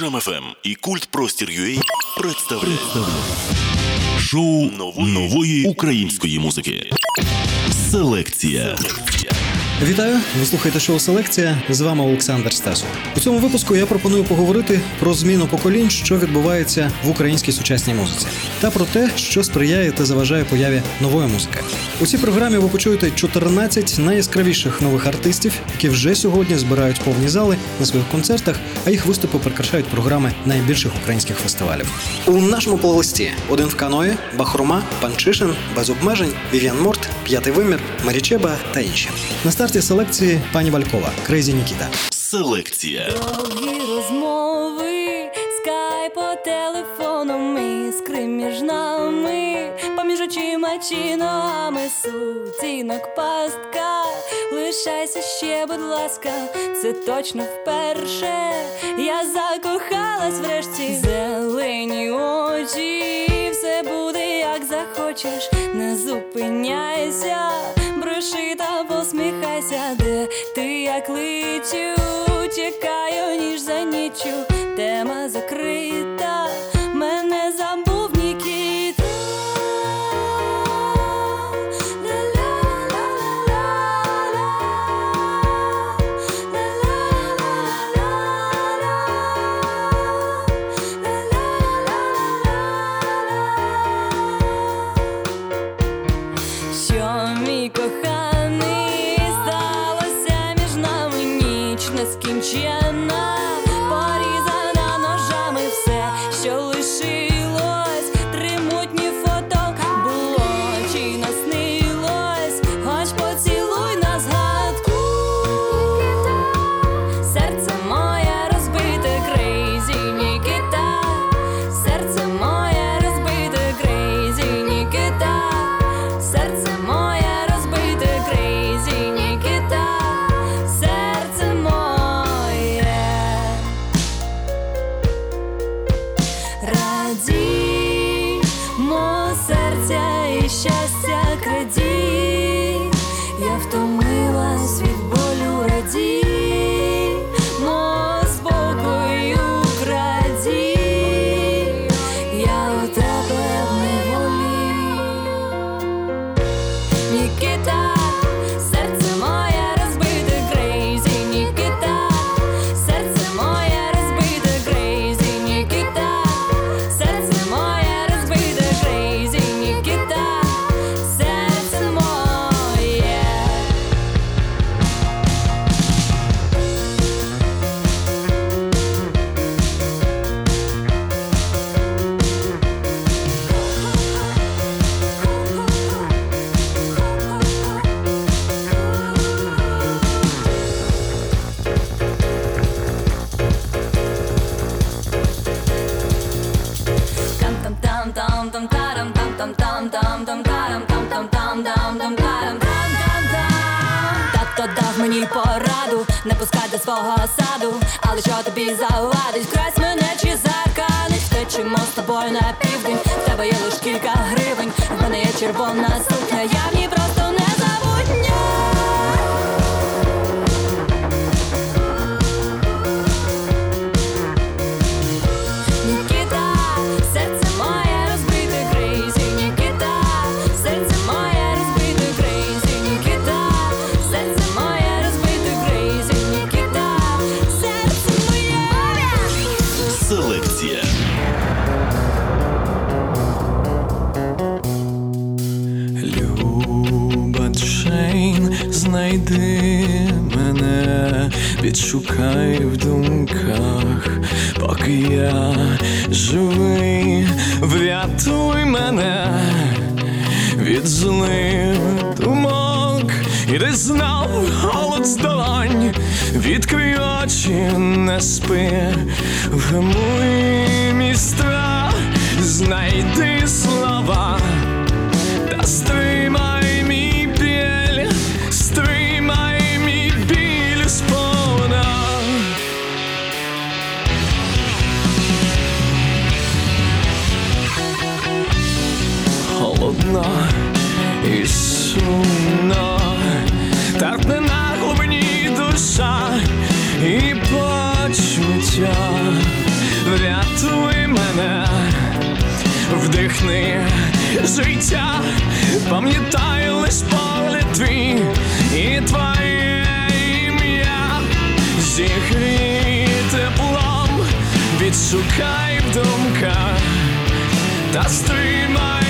Jam FM і Культ Простір UA представляють шоу нової української музики. Селекція. Вітаю! Ви слухаєте шоу Селекція. З вами Олександр Стасов. У цьому випуску я пропоную поговорити про зміну поколінь, що відбувається в українській сучасній музиці, та про те, що сприяє та заважає появі нової музики. У цій програмі ви почуєте 14 найяскравіших нових артистів, які вже сьогодні збирають повні зали на своїх концертах, а їх виступи прикрашають програми найбільших українських фестивалів. У нашому плейлисті один в каної, Бахрома, Панчишин, без обмежень, Вів'ян Морт, П'ятий вимір, Марічеба та інші. На старті селекції пані Валькова, Крейзі Нікіта. Селекція. Довгі розмови, скайп по телефоном, іскри між нами, поміж очима чи ногами сутінок пастка. Лишайся ще, будь ласка, це точно вперше. Я закохалась врешті, зелені очі, все буде як захочеш, не зупиняйся, броши та посміхайся, де ти як личу, чекаю, ніж за нічю, тема закрита, червона сукня, я відшукай в думках, поки я живий, врятуй мене від злих думок, і ти знав голод з долонь, відкрий очі, не спи, вгамуй мій страх, знайди слова. Життя, пам'ятаю лиш погляд твій і твоє ім'я, зігрій теплом, відшукай в думках та стримай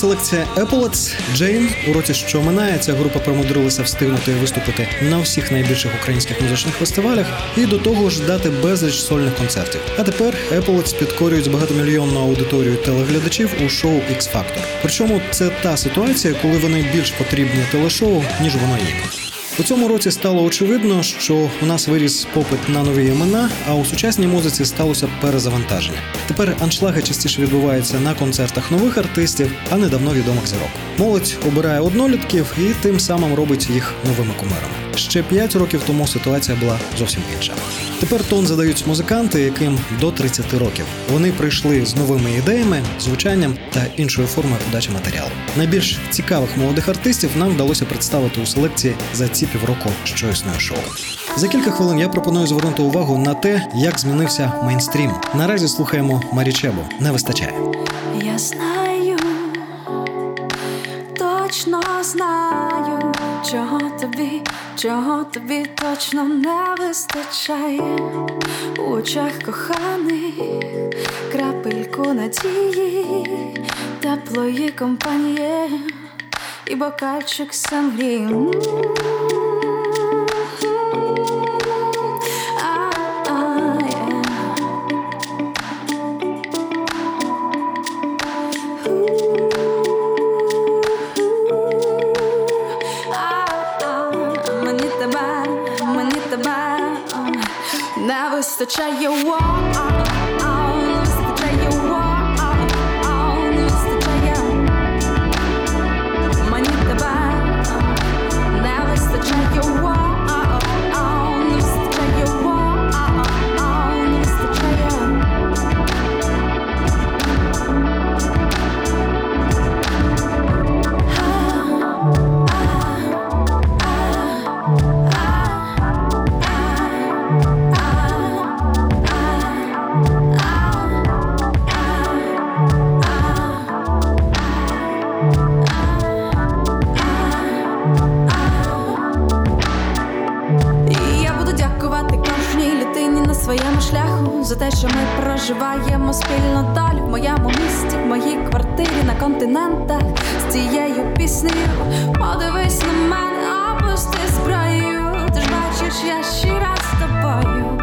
селекція Еполец Джейн у році, що минає, ця група примудрилася встигнути виступити на всіх найбільших українських музичних фестивалях і до того ж дати безліч сольних концертів. А тепер Еполец підкорюють багатомільйонну аудиторію телеглядачів у шоу X Factor. Причому це та ситуація, коли вони більш потрібні телешоу, ніж воно їм. У цьому році стало очевидно, що у нас виріс попит на нові імена, а у сучасній музиці сталося перезавантаження. Тепер аншлаги частіше відбуваються на концертах нових артистів, а не давно відомих зірок. Молодь обирає однолітків і тим самим робить їх новими кумирами. Ще 5 років тому ситуація була зовсім інша. Тепер тон задають музиканти, яким до 30 років. Вони прийшли з новими ідеями, звучанням та іншою формою подачі матеріалу. Найбільш цікавих молодих артистів нам вдалося представити у селекції за ці півроку, що існує шоу. За кілька хвилин я пропоную звернути увагу на те, як змінився мейнстрім. Наразі слухаємо Марічебу. Не вистачає. Я знаю, точно знаю, чого тобі, чого тобі точно не вистачає у очах коханих, крапельку надії, теплої компанії і бокальчик сангрі. Ми проживаємо спільно долю в моєму місті, в моїй квартирі на континентах з цією піснею. Подивись на мене, опусти зброю. Ти ж бачиш, я щира з тобою.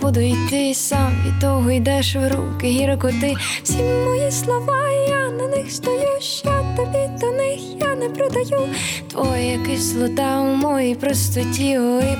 Буду йти сам від того йдеш в руки гіркоти. Всі мої слова, я на них стою, що тобі до них я не продаю. Твоя кислота у моїй простоті ой,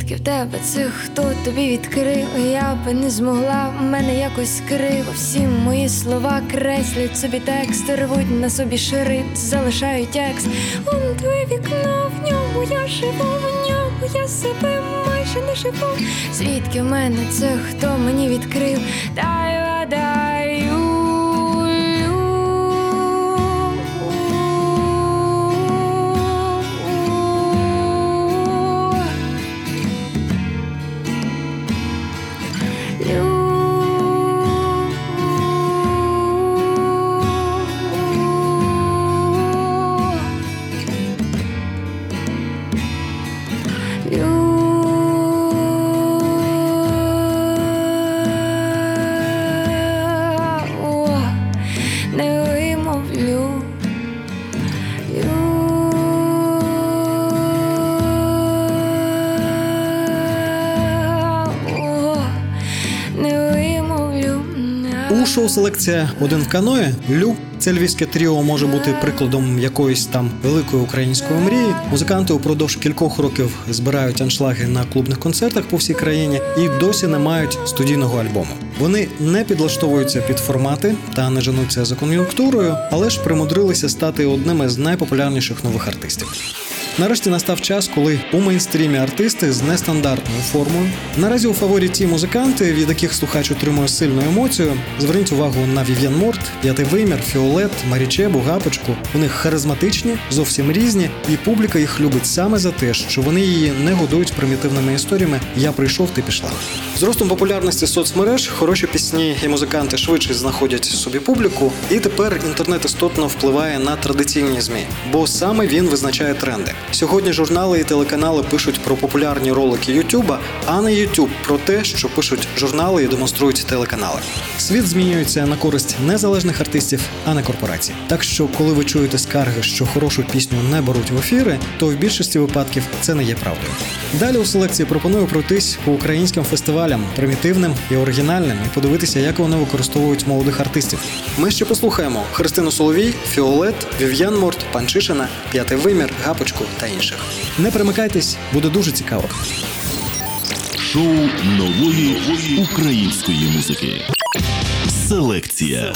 Звідки в тебе цих, хто тобі відкрив? Я би не змогла, в мене якось криво. Всі мої слова креслять собі текст, рвуть на собі шрифт, залишають текст. Он твоє вікно, в ньому я живу, в ньому я себе майже не живу. Звідки в мене це хто мені відкрив? Дай селекція один в каної Лю. Це львівське тріо може бути прикладом якоїсь там великої української мрії. Музиканти упродовж кількох років збирають аншлаги на клубних концертах по всій країні і досі не мають студійного альбому. Вони не підлаштовуються під формати та не женуться за кон'юнктурою, але ж примудрилися стати одними з найпопулярніших нових артистів. Нарешті настав час, коли у мейнстрімі артисти з нестандартною формою. Наразі у фаворі ті музиканти, від яких слухач отримує сильну емоцію. Зверніть увагу на Вів'ян Морт, П'ятий вимір, Фіолет, Марічебу, Гапочку. Них харизматичні, зовсім різні, і публіка їх любить саме за те, що вони її не годують примітивними історіями Я прийшов, ти пішла. З ростом популярності соцмереж хороші пісні і музиканти швидше знаходять собі публіку, і тепер інтернет істотно впливає на традиційні змі, бо саме він визначає тренди. Сьогодні журнали і телеканали пишуть про популярні ролики Ютуба, а не Ютуб про те, що пишуть журнали і демонструють телеканали. Світ змінюється на користь незалежних артистів, а не корпорацій. Так що, коли ви чуєте скарги, що хорошу пісню не беруть в ефіри, то в більшості випадків це не є правдою. Далі у селекції пропоную пройтись по українським фестивалям, примітивним і оригінальним, і подивитися, як вони використовують молодих артистів. Ми ще послухаємо Христину Соловій, Фіолет, Вів'ян Морт, Панчишина, П'ятий вимір, Гапочку та інших. Не перемикайтесь, буде дуже цікаво. Шоу нової української музики. Селекція.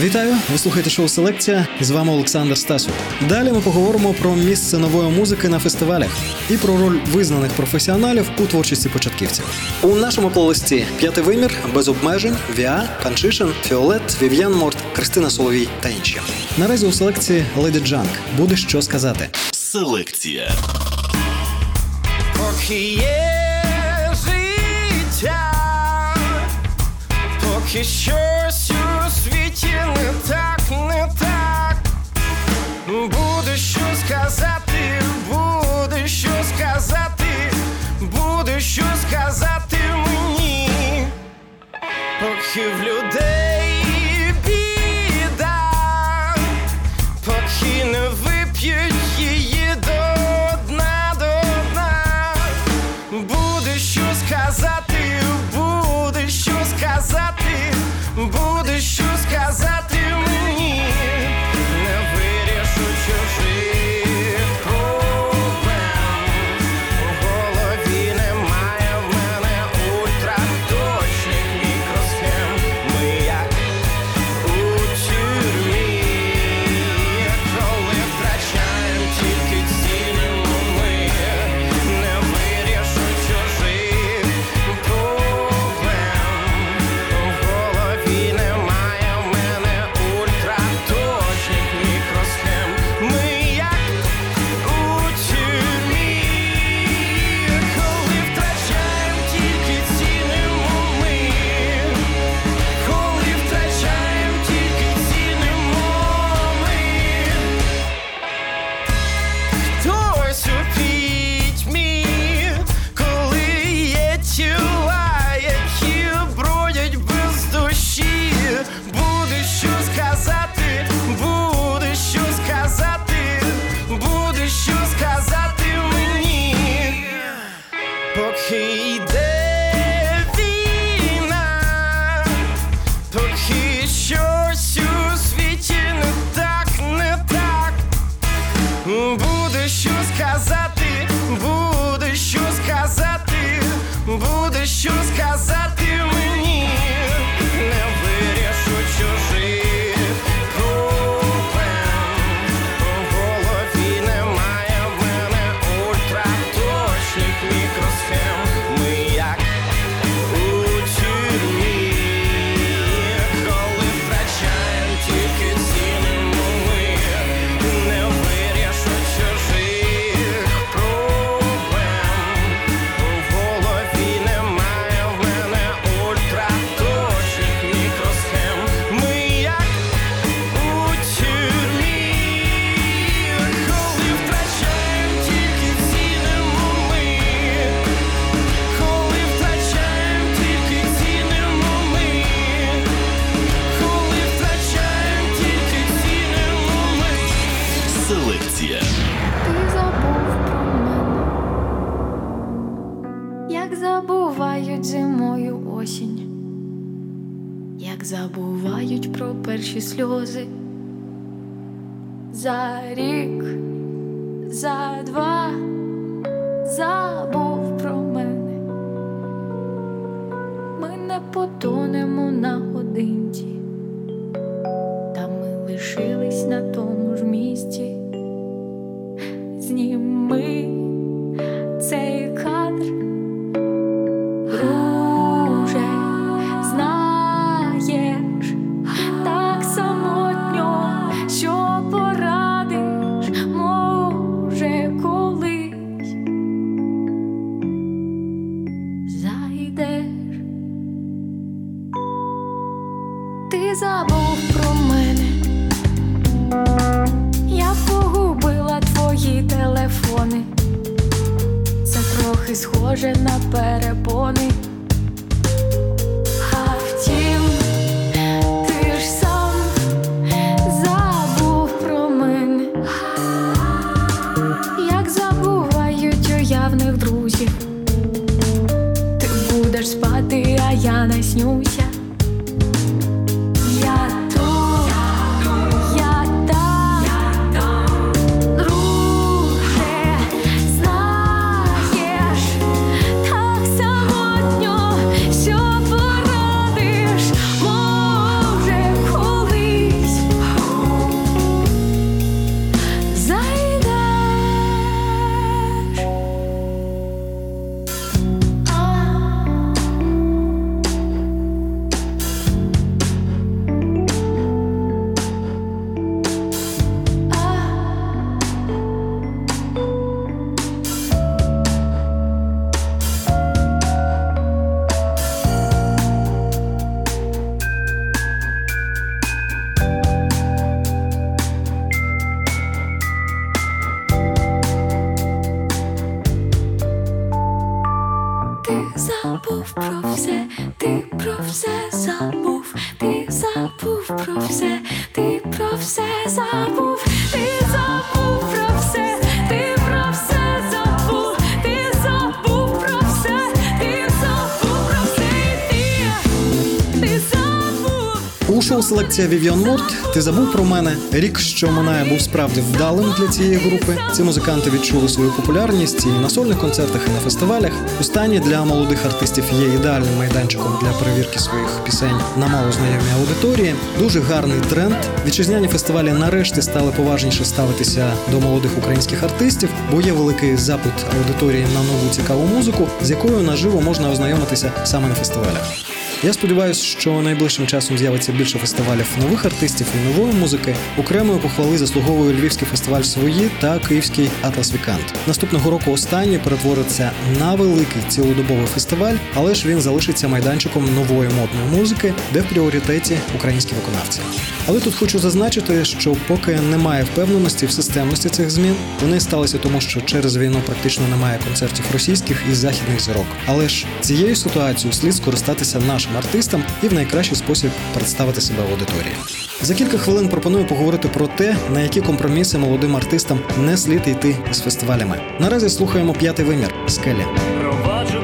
Вітаю! Ви слухаєте шоу Селекція. З вами Олександр Стасов. Далі ми поговоримо про місце нової музики на фестивалях і про роль визнаних професіоналів у творчості початківців. У нашому плейлисті п'ятий вимір, без обмежень, Віа, Панчишин, Фіолет, Вів'ян Морт, Кристина Соловій та інші. Наразі у селекції Леді Джанк буде що сказати. Селекція. Поки є життя, поки щось у світі не так, не так, буде що сказати, буде що сказати, буде що сказати мені, поки в людей біда, поки не вип'ють зимою осінь. як забувають про перші сльози. За рік, за два забув про мене. Ми не потонемо на Селекція Вівіон Морт ти забув про мене. Рік, що минає, був справді вдалим для цієї групи. Ці музиканти відчули свою популярність і на сольних концертах, і на фестивалях. Останні для молодих артистів є ідеальним майданчиком для перевірки своїх пісень на малознайомій аудиторії. Дуже гарний тренд. Вітчизняні фестивалі нарешті стали поважніше ставитися до молодих українських артистів, бо є великий запит аудиторії на нову цікаву музику, з якою наживо можна ознайомитися саме на фестивалях. Я сподіваюся, що найближчим часом з'явиться більше фестивалів нових артистів і нової музики. Окремої похвали заслуговує Львівський фестиваль свої та Київський Атлас Вікант. Наступного року останній перетвориться на великий цілодобовий фестиваль, але ж він залишиться майданчиком нової модної музики, де в пріоритеті українські виконавці. Але тут хочу зазначити, що поки немає впевненості в системності цих змін, вони сталися тому, що через війну практично немає концертів російських і західних зірок. Але ж цією ситуацією слід скористатися нашим артистам і в найкращий спосіб представити себе аудиторії. За кілька хвилин пропоную поговорити про те, на які компроміси молодим артистам не слід йти з фестивалями. Наразі слухаємо п'ятий вимір скелі. Проваджу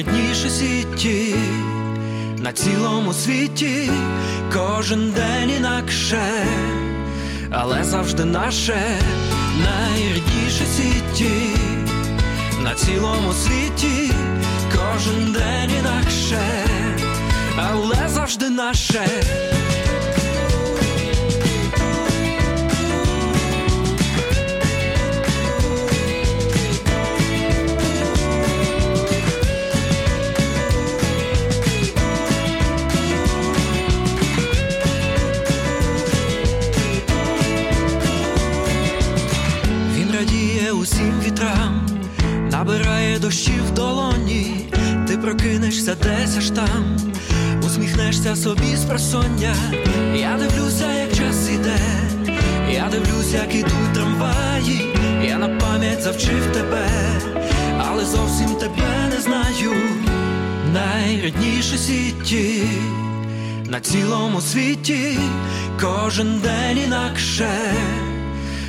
найрідніші сіті на цілому світі, кожен день інакше, але завжди наше. Найрідніші сіті, на цілому світі, кожен день інакше, але завжди наше. Просоння. Я дивлюся, як час іде, я дивлюся, як ідуть трамваї, я на пам'ять завчив тебе, але зовсім тебе не знаю. Найрідніше сіті на цілому світі, кожен день інакше,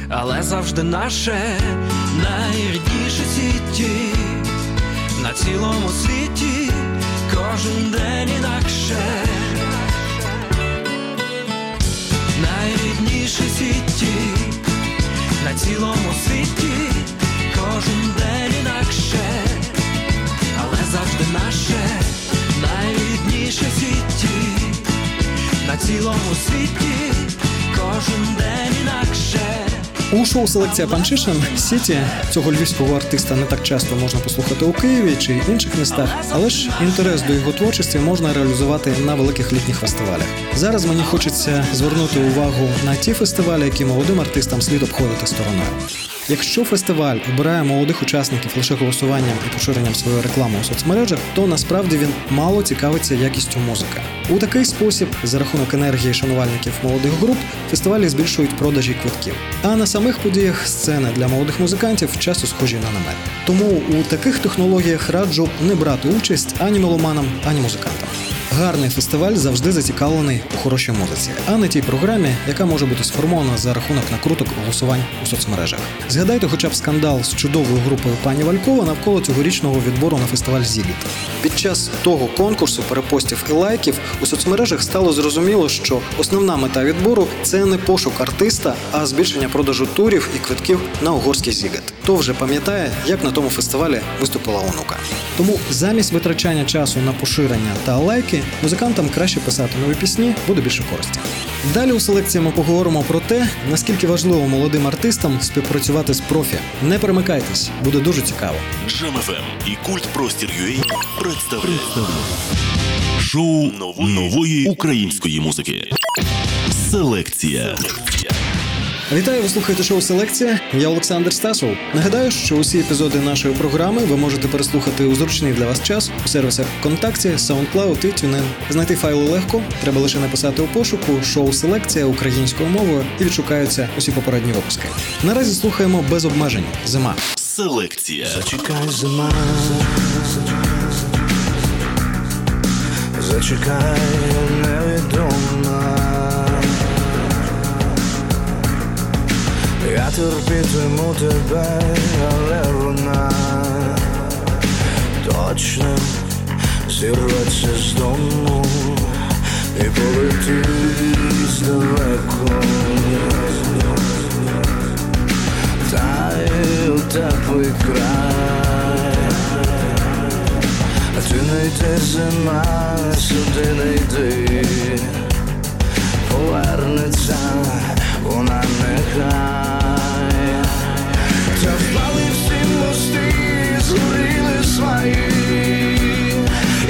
але завжди наше. Найрідніше сіті на цілому світі, кожен день інакше, найрідніше сіті на цілому світі, кожен день інакше, але завжди наше найрідніше сітті, на цілому світі, кожен день інакше. У шоу Селекція Панчишин Сіті цього львівського артиста не так часто можна послухати у Києві чи інших містах, але ж інтерес до його творчості можна реалізувати на великих літніх фестивалях. Зараз мені хочеться звернути увагу на ті фестивалі, які молодим артистам слід обходити стороною. Якщо фестиваль обирає молодих учасників лише голосуванням і поширенням своєї реклами у соцмережах, то насправді він мало цікавиться якістю музики. У такий спосіб, за рахунок енергії шанувальників молодих груп, фестивалі збільшують продажі квитків. А на самих подіях сцени для молодих музикантів часто схожі на намет. Тому у таких технологіях раджу не брати участь ані меломанам, ані музикантам. Гарний фестиваль завжди зацікавлений у хорошій музиці, а не тій програмі, яка може бути сформована за рахунок накруток голосувань у соцмережах. Згадайте хоча б скандал з чудовою групою пані Валькова навколо цьогорічного відбору на фестиваль Зігіт. Під час того конкурсу перепостів і лайків у соцмережах стало зрозуміло, що основна мета відбору це не пошук артиста, а збільшення продажу турів і квитків на угорський Зігет. Хто вже пам'ятає, як на тому фестивалі виступила онука. Тому замість витрачання часу на поширення та лайки, музикантам краще писати нові пісні, буде більше користі. Далі у селекції ми поговоримо про те, наскільки важливо молодим артистам співпрацювати з профі. Не перемикайтесь, буде дуже цікаво. Джем і культ Простір UA представляють шоу нової української музики. Селекція. Вітаю, ви слухаєте шоу Селекція. Я Олександр Стасов. Нагадаю, що усі епізоди нашої програми ви можете переслухати у зручний для вас час у сервісах ВКонтакті, SoundCloud і TuneIn. Знайти файли легко, треба лише написати у пошуку шоу Селекція українською мовою і відшукаються усі попередні випуски. Наразі слухаємо без обмежень. Зима. Селекція. Зачекай зима. Зачекай невідома. Я терпітиму тебе, але вона точно зірветься з дому і полетить далеко. Та й теплий край. А ти не йди зима, сюди не йди, повернеться вона нехай. Та впали всі мости, згоріли свої.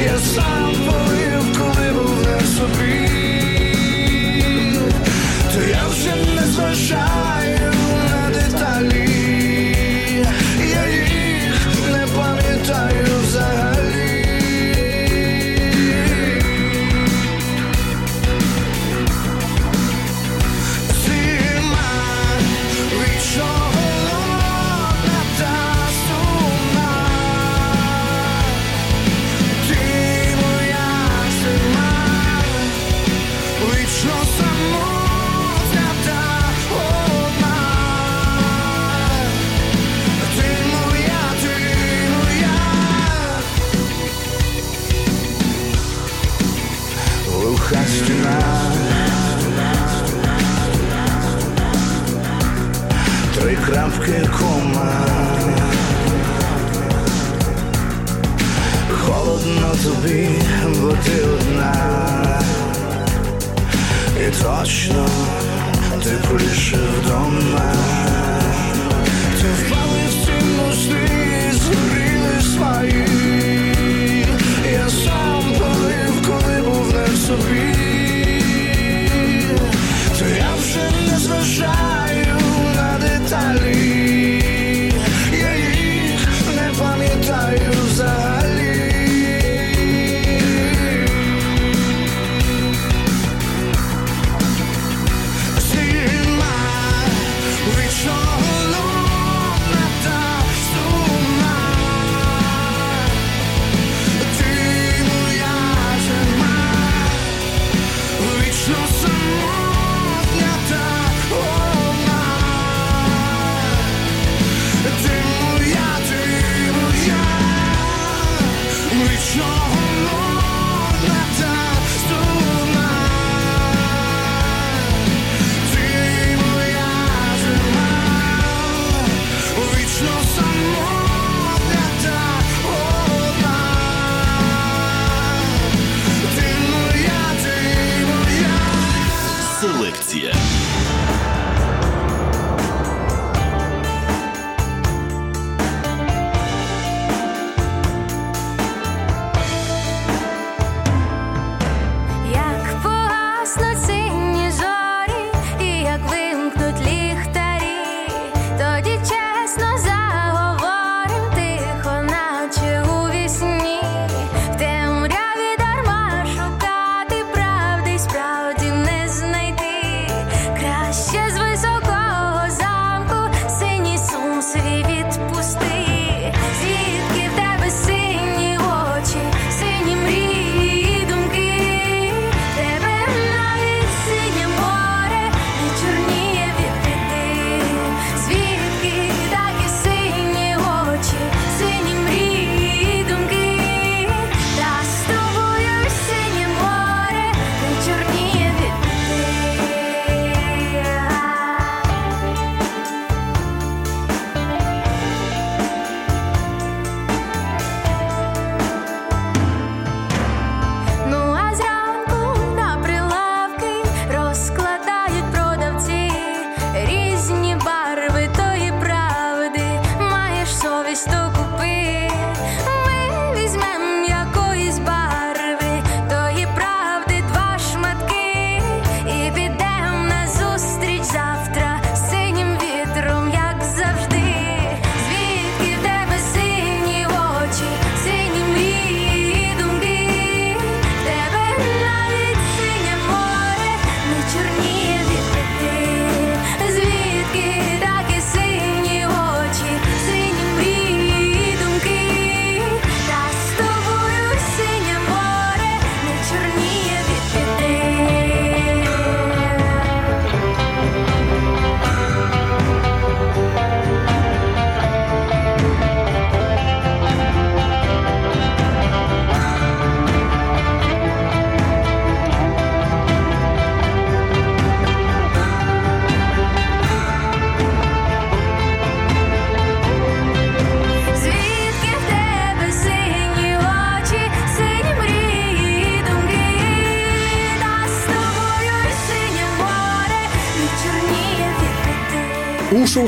Я сам полив, коли був не собі. То я вже не зважаю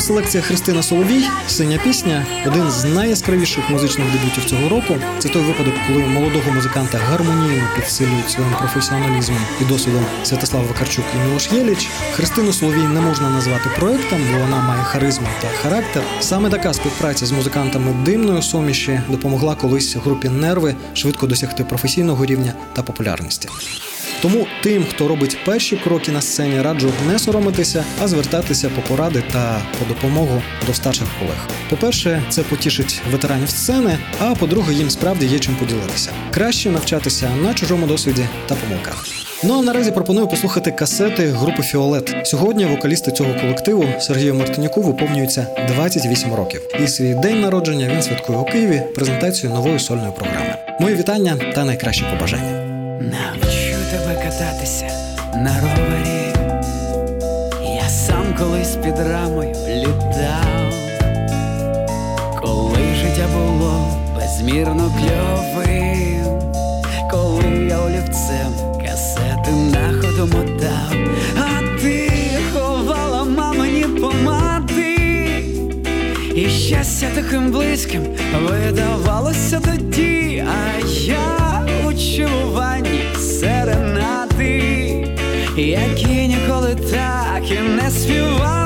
селекція Христина Соловій синя пісня один з найяскравіших музичних дебютів цього року. Це той випадок, коли молодого музиканта гармонійно підсилюють своїм професіоналізмом і досвідом Святослав Вакарчук і Мілош Єліч. Христину Соловій не можна назвати проектом, бо вона має харизму та характер. Саме така співпраця з музикантами димної суміші допомогла колись групі нерви швидко досягти професійного рівня та популярності. Тому тим, хто робить перші кроки на сцені, раджу не соромитися, а звертатися по поради та по допомогу до старших колег. По-перше, це потішить ветеранів сцени, а по-друге, їм справді є чим поділитися. Краще навчатися на чужому досвіді та помилках. Ну а наразі пропоную послухати касети групи Фіолет. Сьогодні вокалісти цього колективу Сергію Мартинюку виповнюється 28 років. І свій день народження він святкує у Києві презентацію нової сольної програми. Мої вітання та найкращі побажання. Навчу тебе кататися на ровері. Колись під рамою літав, коли життя було безмірно кльовим, коли я олівцем касети на ходу мотав, а ти ховала мамині помади, і щастя таким близьким видавалося тоді, а я у чуванні серенади, які ніколи так і не співав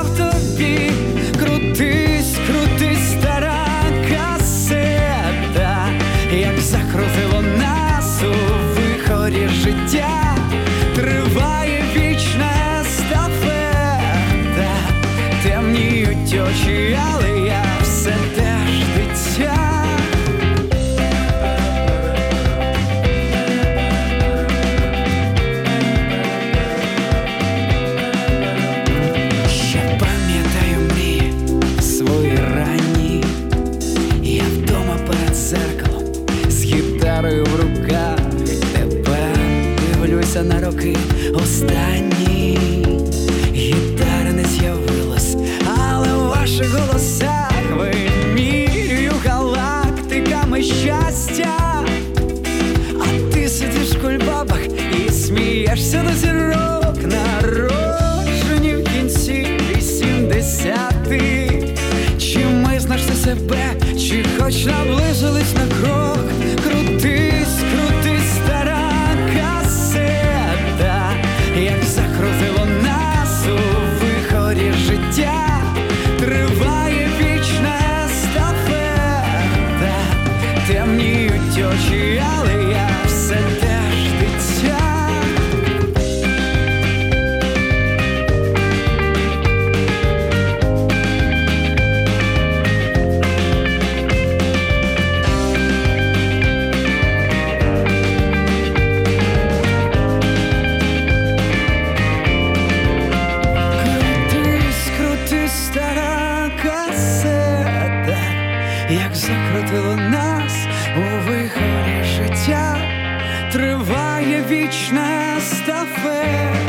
триває вічна стафета,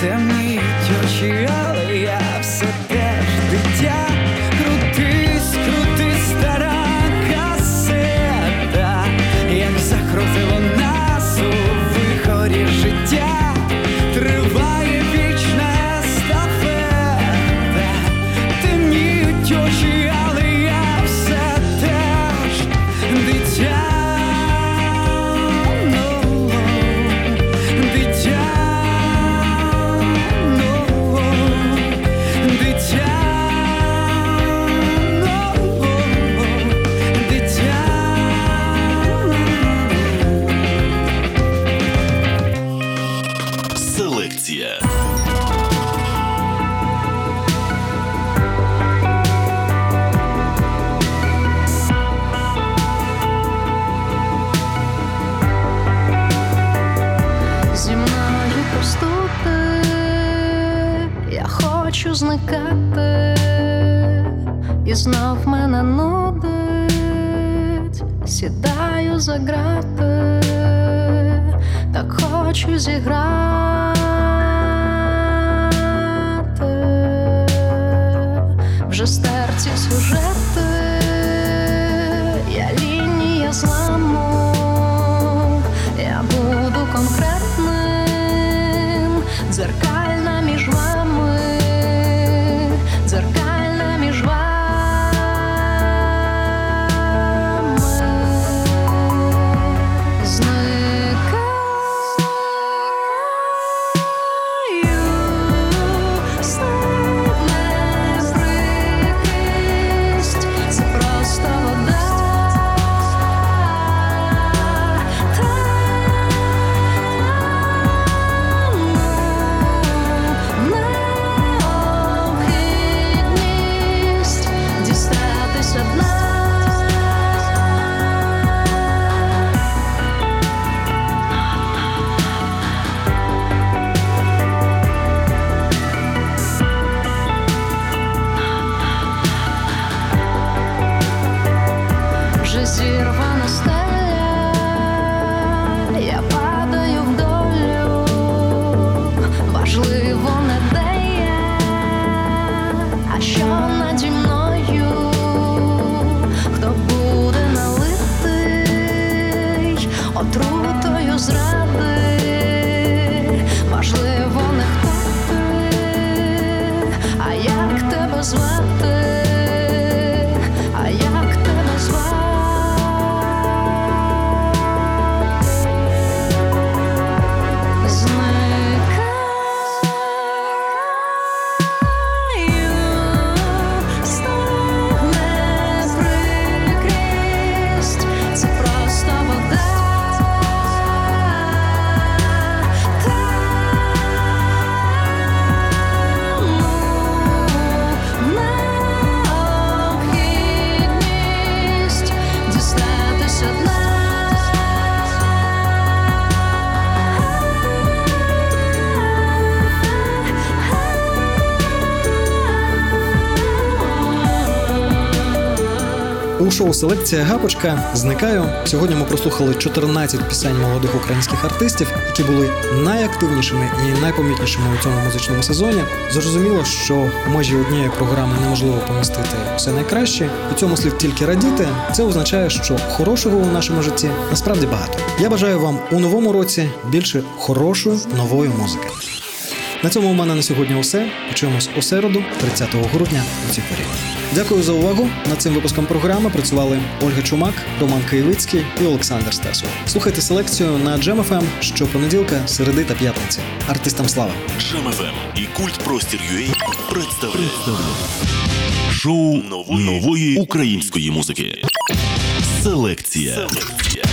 темніють очі, і знов мене нудить, сідаю за грати, так хочу зіграти. Селекція Гапочка зникаю. Сьогодні ми прослухали 14 пісень молодих українських артистів, які були найактивнішими і найпомітнішими у цьому музичному сезоні. Зрозуміло, що в межі однієї програми неможливо помістити все найкраще. У цьому слід тільки радіти. Це означає, що хорошого у нашому житті насправді багато. Я бажаю вам у новому році більше хорошої нової музики. На цьому у мене на сьогодні усе. Почуємось у середу, 30 грудня у цій порі. Дякую за увагу. Над цим випуском програми працювали Ольга Чумак, Роман Києвицький і Олександр Стасов. Слухайте селекцію на Jam.FM щопонеділка, середи та п'ятниці. Артистам слава! Jam FM і культ простір UA представляють шоу нової української музики. Селекція. Селекція.